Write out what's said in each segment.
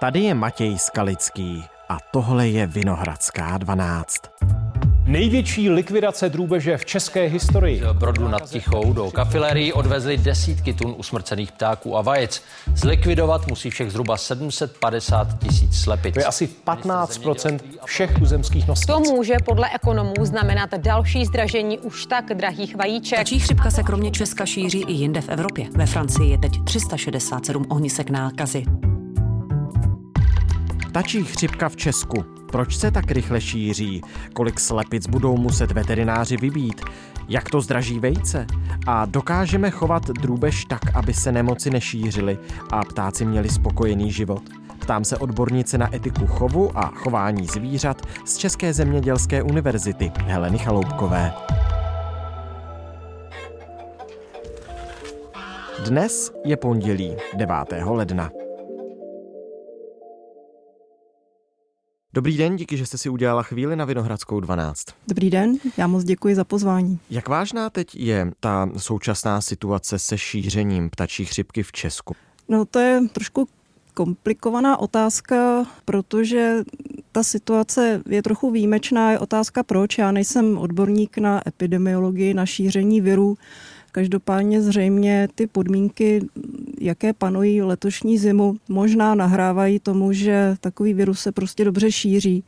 Tady je Matěj Skalický a tohle je Vinohradská 12. Největší likvidace drůbeže v české historii. Z Brodu nad Tichou do kafilérii odvezli desítky tun usmrcených ptáků a vajec. Zlikvidovat musí všech zhruba 750 tisíc slepic. To je asi 15% všech tuzemských nosnic. To může podle ekonomů znamenat další zdražení už tak drahých vajíček. Ptačí chřipka se kromě Česka šíří i jinde v Evropě. Ve Francii je teď 367 ohnisek nákazy. Ptačí chřipka v Česku. Proč se tak rychle šíří? Kolik slepic budou muset veterináři vybít? Jak to zdraží vejce? A dokážeme chovat drůbež tak, aby se nemoci nešířily a ptáci měli spokojený život? Ptám se odbornice na etiku chovu a chování zvířat z České zemědělské univerzity Heleny Chaloupkové. Dnes je pondělí 9. ledna. Dobrý den, díky, že jste si udělala chvíli na Vinohradskou 12. Dobrý den, já moc děkuji za pozvání. Jak vážná teď je ta současná situace se šířením ptačí chřipky v Česku? No to je trošku komplikovaná otázka, protože ta situace je trochu výjimečná. Je otázka proč. Já nejsem odborník na epidemiologii, na šíření virů. Každopádně zřejmě ty podmínky, jaké panují letošní zimu, možná nahrávají tomu, že takový virus se prostě dobře šíří.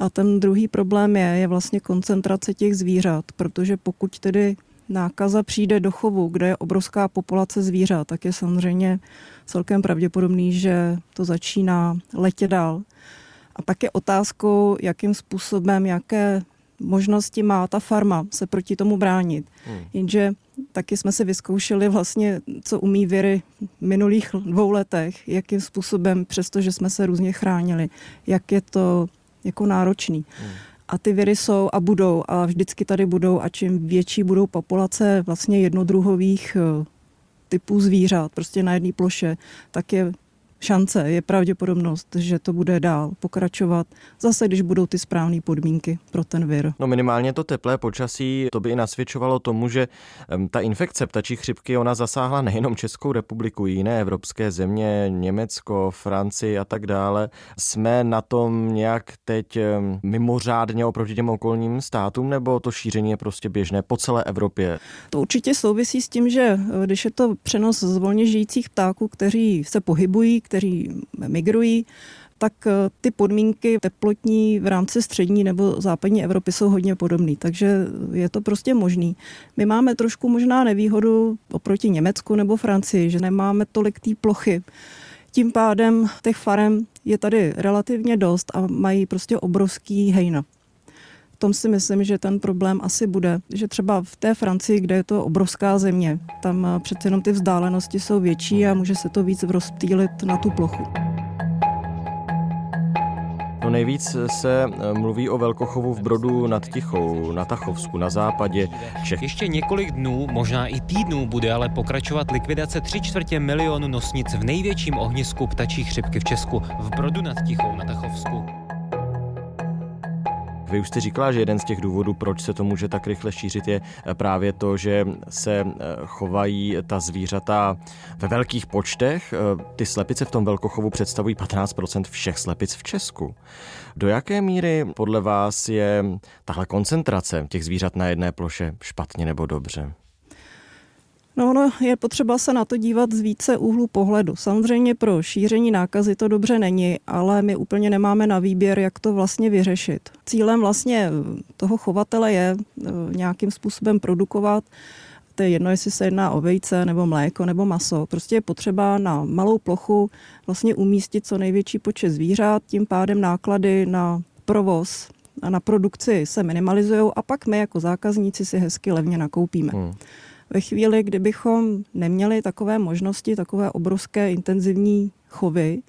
A ten druhý problém je, je vlastně koncentrace těch zvířat, protože pokud tedy nákaza přijde do chovu, kde je obrovská populace zvířat, tak je samozřejmě celkem pravděpodobný, že to začíná letět dál. A pak je otázkou, jakým způsobem, jaké možnosti má ta farma se proti tomu bránit. Hmm. Jenže taky jsme si vyzkoušeli vlastně, co umí viry v minulých dvou letech, jakým způsobem, přestože jsme se různě chránili, jak je to jako náročný. Hmm. A ty viry jsou a budou a vždycky tady budou a čím větší budou populace vlastně jednodruhových eh, typů zvířat prostě na jedné ploše, tak je šance, je pravděpodobnost, že to bude dál pokračovat, zase když budou ty správné podmínky pro ten vir. No minimálně to teplé počasí, to by i nasvědčovalo tomu, že ta infekce ptačí chřipky, ona zasáhla nejenom Českou republiku, jiné evropské země, Německo, Francii a tak dále. Jsme na tom nějak teď mimořádně oproti těm okolním státům, nebo to šíření je prostě běžné po celé Evropě? To určitě souvisí s tím, že eh, když je to přenos z volně žijících ptáků, kteří se pohybují, kteří migrují, tak eh, ty podmínky teplotní v rámci střední nebo západní Evropy jsou hodně podobné, takže je to prostě možný. My máme trošku možná nevýhodu oproti Německu nebo Francii, že nemáme tolik té plochy. Tím pádem těch farem je tady relativně dost a mají prostě obrovský hejna. V tom si myslím, že ten problém asi bude, že třeba v té Francii, kde je to obrovská země, tam eh, přece jenom ty vzdálenosti jsou větší a může se to víc rozptýlit na tu plochu. No nejvíc se eh, mluví o velkochovu v Brodu nad Tichou, na Tachovsku, na západě Čech. Ještě několik dnů, možná i týdnů, bude ale pokračovat likvidace tři čtvrtě milionu nosnic v největším ohnisku ptačí chřipky v Česku, v Brodu nad Tichou na Tachovsku. Vy už jste říkala, že jeden z těch důvodů, proč se to může tak rychle šířit, je eh, právě to, že se eh, chovají ta zvířata ve velkých počtech. Eh, ty slepice v tom velkochovu představují 15% všech slepic v Česku. Do jaké míry podle vás je tahle koncentrace těch zvířat na jedné ploše špatně nebo dobře? No, no, je potřeba se na to dívat z více úhlu pohledu. Samozřejmě pro šíření nákazy to dobře není, ale my úplně nemáme na výběr, jak to vlastně vyřešit. Cílem vlastně toho chovatele je eh, nějakým způsobem produkovat to je jedno, jestli se jedná o vejce, nebo mléko, nebo maso. Prostě je potřeba na malou plochu vlastně umístit co největší počet zvířat, tím pádem náklady na provoz a na produkci se minimalizují a pak my jako zákazníci si hezky levně nakoupíme. Hmm. Ve chvíli, kdybychom neměli takové možnosti, takové obrovské intenzivní chovy,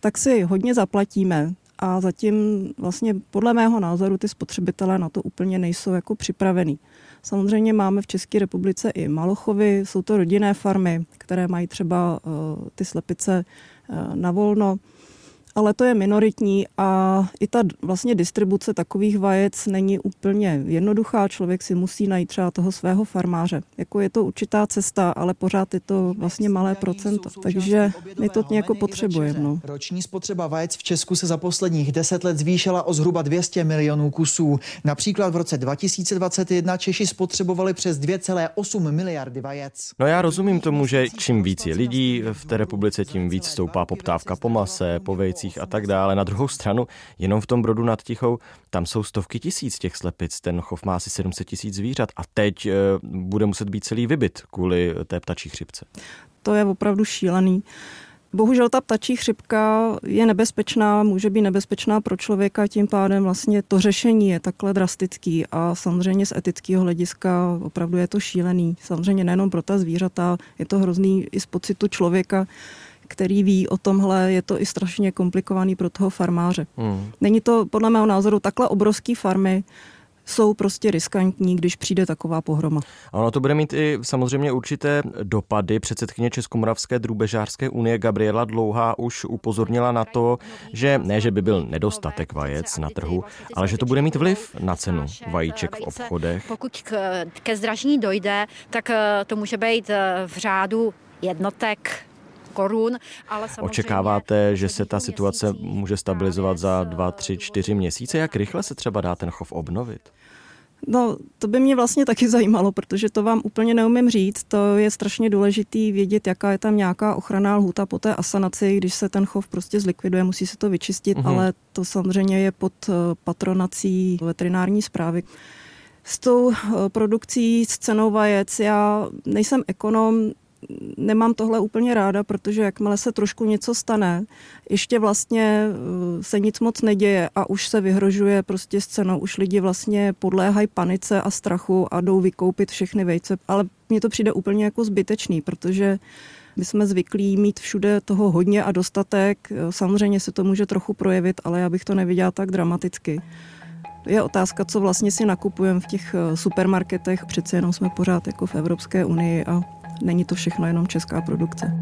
tak si hodně zaplatíme a zatím vlastně podle mého názoru ty spotřebitelé na to úplně nejsou jako připravený. Samozřejmě máme v České republice i malochovy, jsou to rodinné farmy, které mají třeba uh, ty slepice uh, na volno ale to je minoritní a i ta vlastně distribuce takových vajec není úplně jednoduchá. Člověk si musí najít třeba toho svého farmáře. Jako je to určitá cesta, ale pořád je to vlastně malé procento. Takže my to nějak potřebujeme. No. Roční spotřeba vajec v Česku se za posledních deset let zvýšila o zhruba 200 milionů kusů. Například v roce 2021 Češi spotřebovali přes 2,8 miliardy vajec. No já rozumím tomu, že čím víc je lidí v té republice, tím víc stoupá poptávka po mase, po vejcích a tak dále. Na druhou stranu, jenom v tom brodu nad Tichou, tam jsou stovky tisíc těch slepic. Ten chov má asi 700 tisíc zvířat a teď e, bude muset být celý vybit kvůli té ptačí chřipce. To je opravdu šílený. Bohužel ta ptačí chřipka je nebezpečná, může být nebezpečná pro člověka, tím pádem vlastně to řešení je takhle drastický a samozřejmě z etického hlediska opravdu je to šílený. Samozřejmě nejenom pro ta zvířata, je to hrozný i z pocitu člověka, který ví o tomhle, je to i strašně komplikovaný pro toho farmáře. Hmm. Není to podle mého názoru takhle obrovský farmy, jsou prostě riskantní, když přijde taková pohroma. A ono to bude mít i samozřejmě určité dopady. Předsedkyně Českomoravské drůbežářské unie Gabriela Dlouhá už upozornila na to, že ne, že by byl nedostatek vajec na trhu, ale že to bude mít vliv na cenu vajíček v obchodech. Pokud ke zdražení dojde, tak eh, to může být eh, v řádu jednotek korun. Ale Očekáváte, že se ta situace může stabilizovat za dva, tři, čtyři měsíce? Jak rychle se třeba dá ten chov obnovit? No, to by mě vlastně taky zajímalo, protože to vám úplně neumím říct. To je strašně důležitý vědět, jaká je tam nějaká ochranná lhuta po té asanaci, když se ten chov prostě zlikviduje, musí se to vyčistit, mm-hmm. ale to samozřejmě je pod eh, patronací veterinární zprávy. S tou eh, produkcí, s cenou vajec, já nejsem ekonom, nemám tohle úplně ráda, protože jakmile se trošku něco stane, ještě vlastně eh, se nic moc neděje a už se vyhrožuje prostě s cenou, už lidi vlastně podléhají panice a strachu a jdou vykoupit všechny vejce, ale mně to přijde úplně jako zbytečný, protože my jsme zvyklí mít všude toho hodně a dostatek. Samozřejmě se to může trochu projevit, ale já bych to neviděla tak dramaticky. Je otázka, co vlastně si nakupujeme v těch eh, supermarketech. Přece jenom jsme pořád jako v Evropské unii a Není to všechno jenom česká produkce.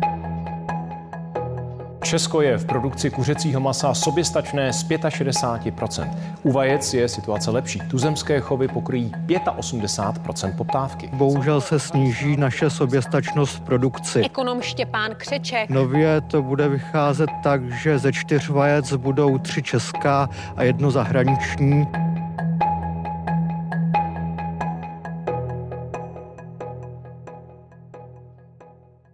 Česko je v produkci kuřecího masa soběstačné z 65%. U vajec je situace lepší. Tuzemské chovy pokryjí 85% poptávky. Bohužel se sníží naše soběstačnost v produkci. Ekonom Štěpán Křeček. Nově to bude vycházet tak, že ze čtyř vajec budou tři česká a jedno zahraniční.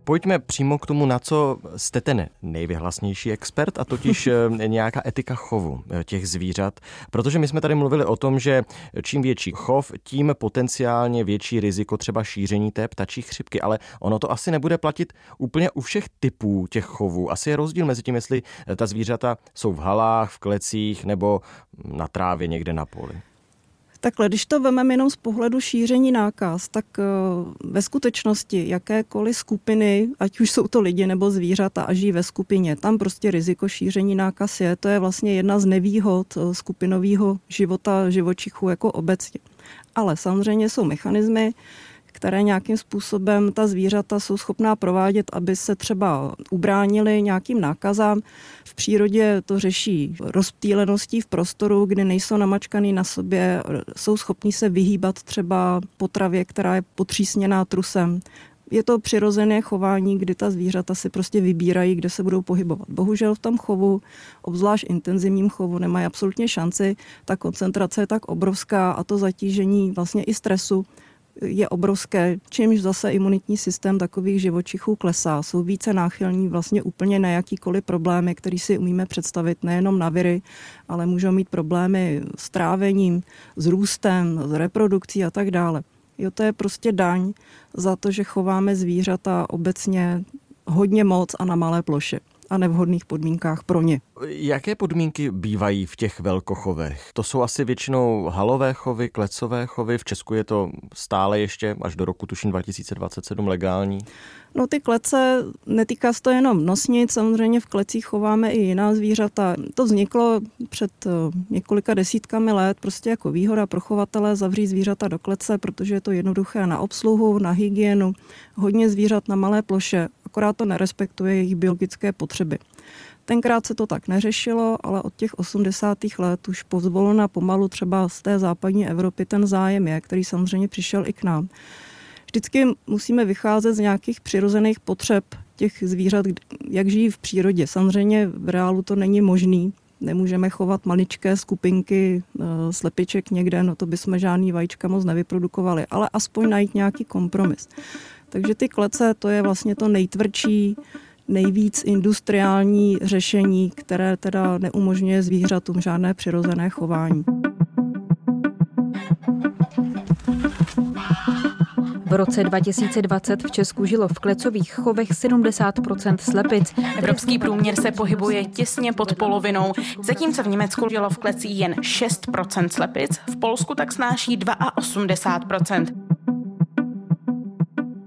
Pojďme přímo k tomu, na co jste ten nejvyhlasnější expert, a totiž eh, nějaká etika chovu eh, těch zvířat. Protože my jsme tady mluvili o tom, že čím větší chov, tím potenciálně větší riziko třeba šíření té ptačí chřipky. Ale ono to asi nebude platit úplně u všech typů těch chovů. Asi je rozdíl mezi tím, jestli eh, ta zvířata jsou v halách, v klecích nebo na trávě někde na poli. Takhle, když to vememe jenom z pohledu šíření nákaz, tak eh, ve skutečnosti jakékoliv skupiny, ať už jsou to lidi nebo zvířata a žijí ve skupině, tam prostě riziko šíření nákaz je. To je vlastně jedna z nevýhod eh, skupinového života živočichů jako obecně. Ale samozřejmě jsou mechanismy, které nějakým způsobem ta zvířata jsou schopná provádět, aby se třeba ubránili nějakým nákazám. V přírodě to řeší rozptýleností v prostoru, kdy nejsou namačkaný na sobě, jsou schopní se vyhýbat třeba potravě, která je potřísněná trusem. Je to přirozené chování, kdy ta zvířata si prostě vybírají, kde se budou pohybovat. Bohužel v tom chovu, obzvlášť intenzivním chovu, nemají absolutně šanci. Ta koncentrace je tak obrovská a to zatížení vlastně i stresu je obrovské, čímž zase imunitní systém takových živočichů klesá. Jsou více náchylní vlastně úplně na jakýkoliv problémy, který si umíme představit, nejenom na viry, ale můžou mít problémy s trávením, s růstem, s reprodukcí a tak dále. Jo, to je prostě daň za to, že chováme zvířata obecně hodně moc a na malé ploše a nevhodných podmínkách pro ně. Jaké podmínky bývají v těch velkochovech? To jsou asi většinou halové chovy, klecové chovy. V Česku je to stále ještě až do roku tuším 2027 legální. No ty klece, netýká se to jenom nosnic, samozřejmě v klecích chováme i jiná zvířata. To vzniklo před eh, několika desítkami let prostě jako výhoda pro chovatele zavřít zvířata do klece, protože je to jednoduché na obsluhu, na hygienu, hodně zvířat na malé ploše, akorát to nerespektuje jejich biologické potřeby. Tenkrát se to tak neřešilo, ale od těch 80. let už pozvolna pomalu třeba z té západní Evropy ten zájem je, který samozřejmě přišel i k nám. Vždycky musíme vycházet z nějakých přirozených potřeb těch zvířat, jak žijí v přírodě. Samozřejmě v reálu to není možný, nemůžeme chovat maličké skupinky uh, slepiček někde, no to bychom žádný vajíčka moc nevyprodukovali, ale aspoň najít nějaký kompromis. Takže ty klece, to je vlastně to nejtvrdší, nejvíc industriální řešení, které teda neumožňuje zvířatům žádné přirozené chování. V roce 2020 v Česku žilo v klecových chovech 70 slepic. Evropský průměr se pohybuje těsně pod polovinou, zatímco v Německu žilo v klecích jen 6% slepic, v Polsku tak snáší 82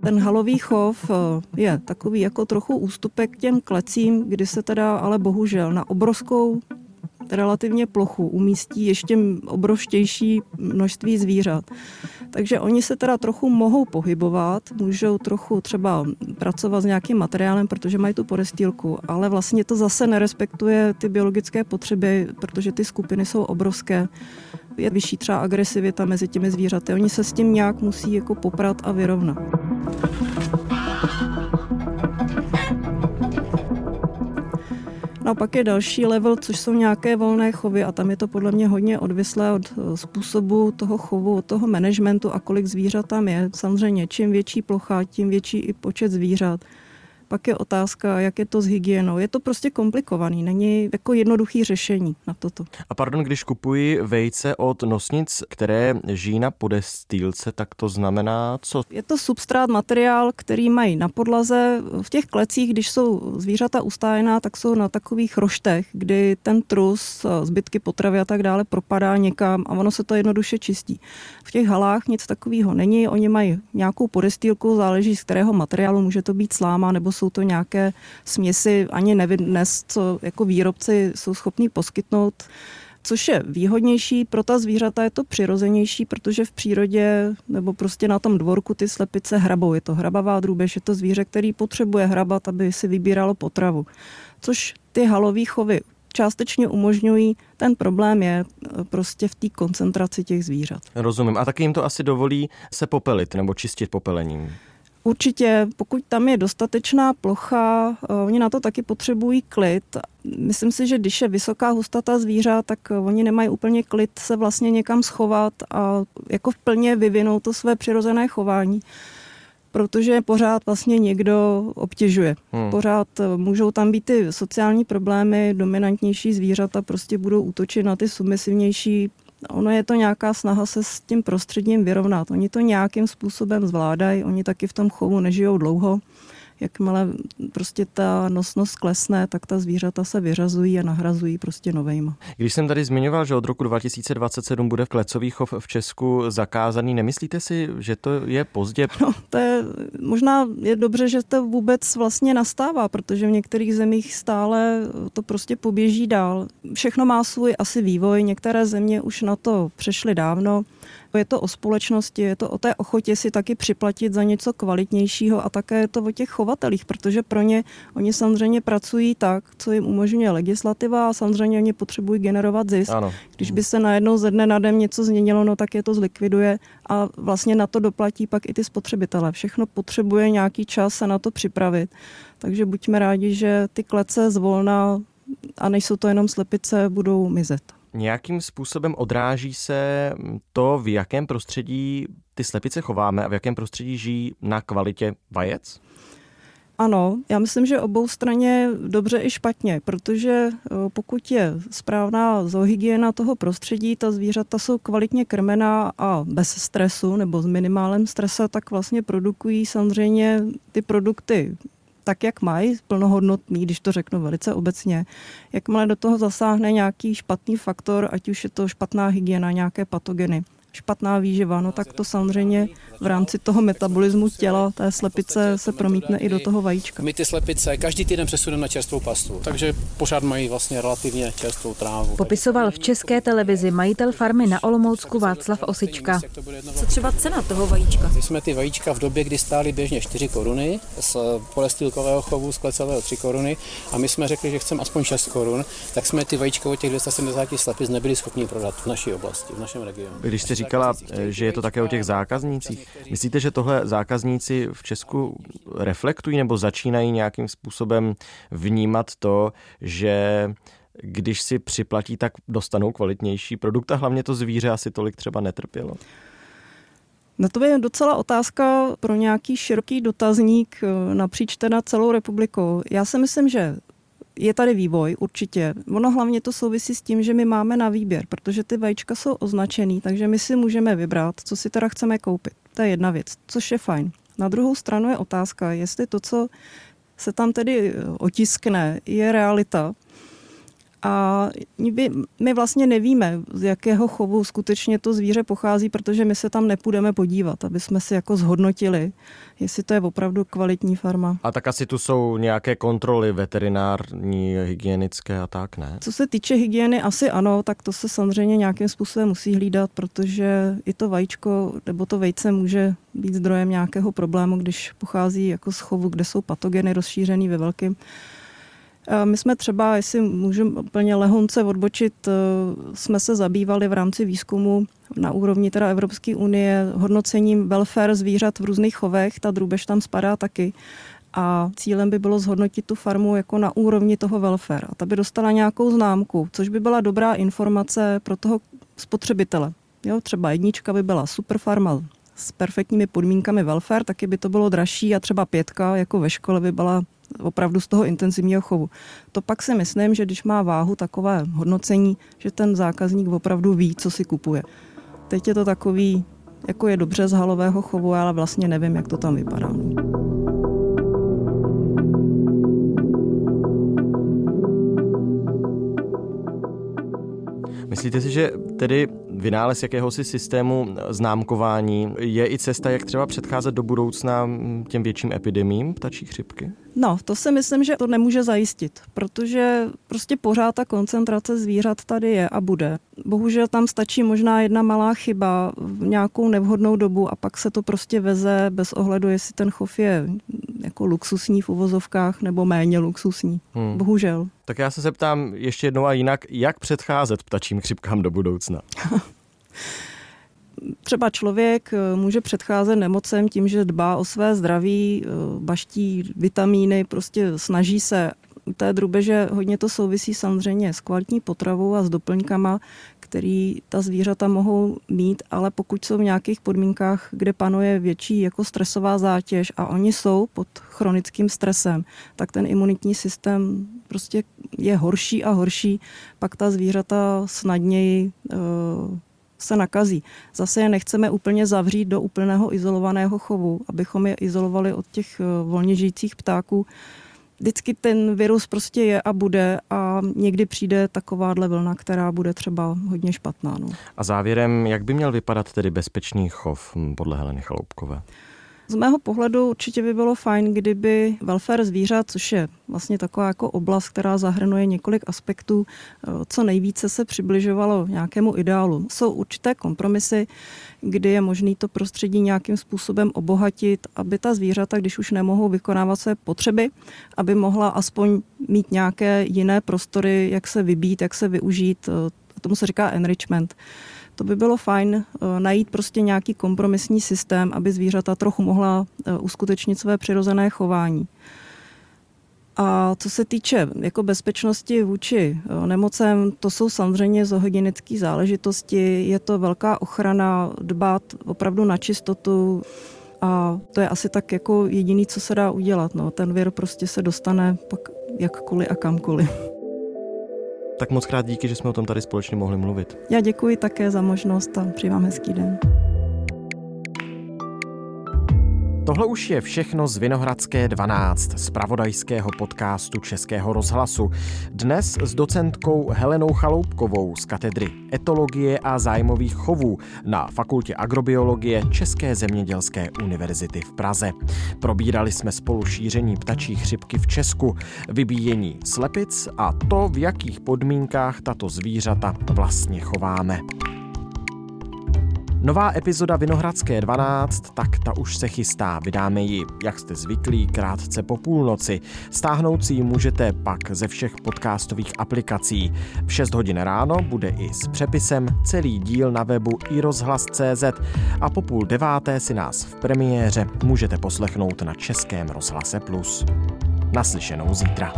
ten halový chov eh, je takový jako trochu ústupek těm klecím, kdy se teda ale bohužel na obrovskou relativně plochu umístí ještě obrovštější množství zvířat. Takže oni se teda trochu mohou pohybovat, můžou trochu třeba pracovat s nějakým materiálem, protože mají tu porestýlku, ale vlastně to zase nerespektuje ty biologické potřeby, protože ty skupiny jsou obrovské. Je vyšší třeba agresivita mezi těmi zvířaty. Oni se s tím nějak musí jako poprat a vyrovnat. No a pak je další level, což jsou nějaké volné chovy a tam je to podle mě hodně odvislé od eh, způsobu toho chovu, od toho managementu a kolik zvířat tam je. Samozřejmě, čím větší plocha, tím větší i počet zvířat. Pak je otázka, jak je to s hygienou. Je to prostě komplikovaný, není jako jednoduchý řešení na toto. A pardon, když kupuji vejce od nosnic, které žijí na podestýlce, tak to znamená co? Je to substrát, materiál, který mají na podlaze. V těch klecích, když jsou zvířata ustájená, tak jsou na takových roštech, kdy ten trus, zbytky potravy a tak dále propadá někam a ono se to jednoduše čistí. V těch halách nic takového není, oni mají nějakou podestýlku, záleží z kterého materiálu, může to být sláma nebo jsou to nějaké směsi, ani nevím dnes, co jako výrobci jsou schopní poskytnout což je výhodnější. Pro ta zvířata je to přirozenější, protože v přírodě nebo prostě na tom dvorku ty slepice hrabou. Je to hrabavá drůbež, je to zvíře, který potřebuje hrabat, aby si vybíralo potravu. Což ty halové chovy částečně umožňují. Ten problém je eh, prostě v té koncentraci těch zvířat. Rozumím. A taky jim to asi dovolí se popelit nebo čistit popelením. Určitě, pokud tam je dostatečná plocha, eh, oni na to taky potřebují klid. Myslím si, že když je vysoká hustata zvířat, tak eh, oni nemají úplně klid se vlastně někam schovat a jako v plně vyvinout to své přirozené chování protože pořád vlastně někdo obtěžuje. Hmm. Pořád eh, můžou tam být ty sociální problémy, dominantnější zvířata prostě budou útočit na ty submisivnější ono je to nějaká snaha se s tím prostředím vyrovnat. Oni to nějakým způsobem zvládají, oni taky v tom chovu nežijou dlouho jakmile prostě ta nosnost klesne, tak ta zvířata se vyřazují a nahrazují prostě novejma. Když jsem tady zmiňoval, že od roku 2027 bude v klecový chov v Česku zakázaný, nemyslíte si, že to je pozdě? No, to je, možná je dobře, že to vůbec vlastně nastává, protože v některých zemích stále to prostě poběží dál. Všechno má svůj asi vývoj, některé země už na to přešly dávno. Je to o společnosti, je to o té ochotě si taky připlatit za něco kvalitnějšího a také je to o těch chovatelích, protože pro ně oni samozřejmě pracují tak, co jim umožňuje legislativa a samozřejmě oni potřebují generovat zisk. Ano. Když by se najednou ze dne na den něco změnilo, no tak je to zlikviduje a vlastně na to doplatí pak i ty spotřebitele. Všechno potřebuje nějaký čas se na to připravit. Takže buďme rádi, že ty klece zvolna a nejsou to jenom slepice, budou mizet nějakým způsobem odráží se to, v jakém prostředí ty slepice chováme a v jakém prostředí žijí na kvalitě vajec? Ano, já myslím, že obou straně dobře i špatně, protože pokud je správná zoohygiena toho prostředí, ta zvířata jsou kvalitně krmená a bez stresu nebo s minimálem stresa, tak vlastně produkují samozřejmě ty produkty tak, jak mají, plnohodnotný, když to řeknu velice obecně. Jakmile do toho zasáhne nějaký špatný faktor, ať už je to špatná hygiena, nějaké patogeny, špatná výživa, no tak to samozřejmě v rámci toho metabolismu těla té slepice se promítne i do toho vajíčka. My ty slepice každý týden přesuneme na čerstvou pastu, takže pořád mají vlastně relativně čerstvou trávu. Popisoval v české televizi majitel farmy na Olomoucku Václav Osička. Co třeba cena toho vajíčka? My jsme ty vajíčka v době, kdy stály běžně 4 koruny, z polestýlkového chovu, z klecového 3 koruny a my jsme řekli, že chceme aspoň 6 korun, tak jsme ty vajíčka od těch 270 slepic nebyli schopni prodat v naší oblasti, v našem regionu. Když jste říkala, že je to také o těch zákaznících, myslíte, že tohle zákazníci v Česku reflektují nebo začínají nějakým způsobem vnímat to, že když si připlatí, tak dostanou kvalitnější produkt a hlavně to zvíře asi tolik třeba netrpělo? No to je docela otázka pro nějaký široký dotazník eh, napříč teda celou republikou. Já si myslím, že je tady vývoj, určitě. Ono hlavně to souvisí s tím, že my máme na výběr, protože ty vajíčka jsou označený, takže my si můžeme vybrat, co si teda chceme koupit. To je jedna věc, což je fajn. Na druhou stranu je otázka, jestli to, co se tam tedy otiskne, je realita, a my vlastně nevíme, z jakého chovu skutečně to zvíře pochází, protože my se tam nepůjdeme podívat, aby jsme si jako zhodnotili, jestli to je opravdu kvalitní farma. A tak asi tu jsou nějaké kontroly veterinární, hygienické a tak, ne? Co se týče hygieny, asi ano, tak to se samozřejmě nějakým způsobem musí hlídat, protože i to vajíčko nebo to vejce může být zdrojem nějakého problému, když pochází jako z chovu, kde jsou patogeny rozšířený ve velkém my jsme třeba, jestli můžu úplně lehonce odbočit, eh, jsme se zabývali v rámci výzkumu na úrovni teda Evropské unie hodnocením welfare zvířat v různých chovech, ta drůbež tam spadá taky. A cílem by bylo zhodnotit tu farmu jako na úrovni toho welfare. A ta by dostala nějakou známku, což by byla dobrá informace pro toho spotřebitele. Jo, třeba jednička by byla super farma s perfektními podmínkami welfare, taky by to bylo dražší a třeba pětka jako ve škole by byla opravdu z toho intenzivního chovu. To pak si myslím, že když má váhu takové hodnocení, že ten zákazník opravdu ví, co si kupuje. Teď je to takový, jako je dobře z halového chovu, ale vlastně nevím, jak to tam vypadá. Myslíte si, že tedy vynález jakéhosi systému známkování je i cesta, jak třeba předcházet do budoucna těm větším epidemím ptačí chřipky? No, to si myslím, že to nemůže zajistit, protože prostě pořád ta koncentrace zvířat tady je a bude. Bohužel tam stačí možná jedna malá chyba v nějakou nevhodnou dobu a pak se to prostě veze bez ohledu, jestli ten chov je jako luxusní v uvozovkách nebo méně luxusní. Hmm. Bohužel. Tak já se zeptám ještě jednou a jinak, jak předcházet ptačím chřipkám do budoucna? třeba člověk eh, může předcházet nemocem tím, že dbá o své zdraví, eh, baští vitamíny, prostě snaží se té drubeže hodně to souvisí samozřejmě s kvalitní potravou a s doplňkama, který ta zvířata mohou mít, ale pokud jsou v nějakých podmínkách, kde panuje větší jako stresová zátěž a oni jsou pod chronickým stresem, tak ten imunitní systém prostě je horší a horší, pak ta zvířata snadněji uh, se nakazí. Zase je nechceme úplně zavřít do úplného izolovaného chovu, abychom je izolovali od těch eh, volně žijících ptáků. Vždycky ten virus prostě je a bude a někdy přijde takováhle vlna, která bude třeba hodně špatná. No. A závěrem, jak by měl vypadat tedy bezpečný chov hm, podle Heleny Chaloupkové? Z mého pohledu určitě by bylo fajn, kdyby welfare zvířat, což je vlastně taková jako oblast, která zahrnuje několik aspektů, eh, co nejvíce se přibližovalo nějakému ideálu. Jsou určité kompromisy, kdy je možné to prostředí nějakým způsobem obohatit, aby ta zvířata, když už nemohou vykonávat své potřeby, aby mohla aspoň mít nějaké jiné prostory, jak se vybít, jak se využít. Eh, tomu se říká enrichment. To by bylo fajn eh, najít prostě nějaký kompromisní systém, aby zvířata trochu mohla eh, uskutečnit své přirozené chování. A co se týče jako bezpečnosti vůči eh, nemocem, to jsou samozřejmě zohygienické záležitosti. Je to velká ochrana, dbát opravdu na čistotu. A to je asi tak jako jediný, co se dá udělat. No. Ten vir prostě se dostane pak jakkoliv a kamkoliv. Tak moc krát díky, že jsme o tom tady společně mohli mluvit. Já děkuji také za možnost a přeji vám hezký den. Tohle už je všechno z Vinohradské 12, z pravodajského podcastu Českého rozhlasu. Dnes s docentkou Helenou Chaloupkovou z katedry etologie a zájmových chovů na Fakultě agrobiologie České zemědělské univerzity v Praze. Probírali jsme spolu šíření ptačí chřipky v Česku, vybíjení slepic a to, v jakých podmínkách tato zvířata vlastně chováme. Nová epizoda Vinohradské 12, tak ta už se chystá. Vydáme ji, jak jste zvyklí, krátce po půlnoci. Stáhnout si ji můžete pak ze všech podcastových aplikací. V 6 hodin ráno bude i s přepisem celý díl na webu i rozhlas.cz a po půl deváté si nás v premiéře můžete poslechnout na Českém rozhlase Plus. Naslyšenou zítra.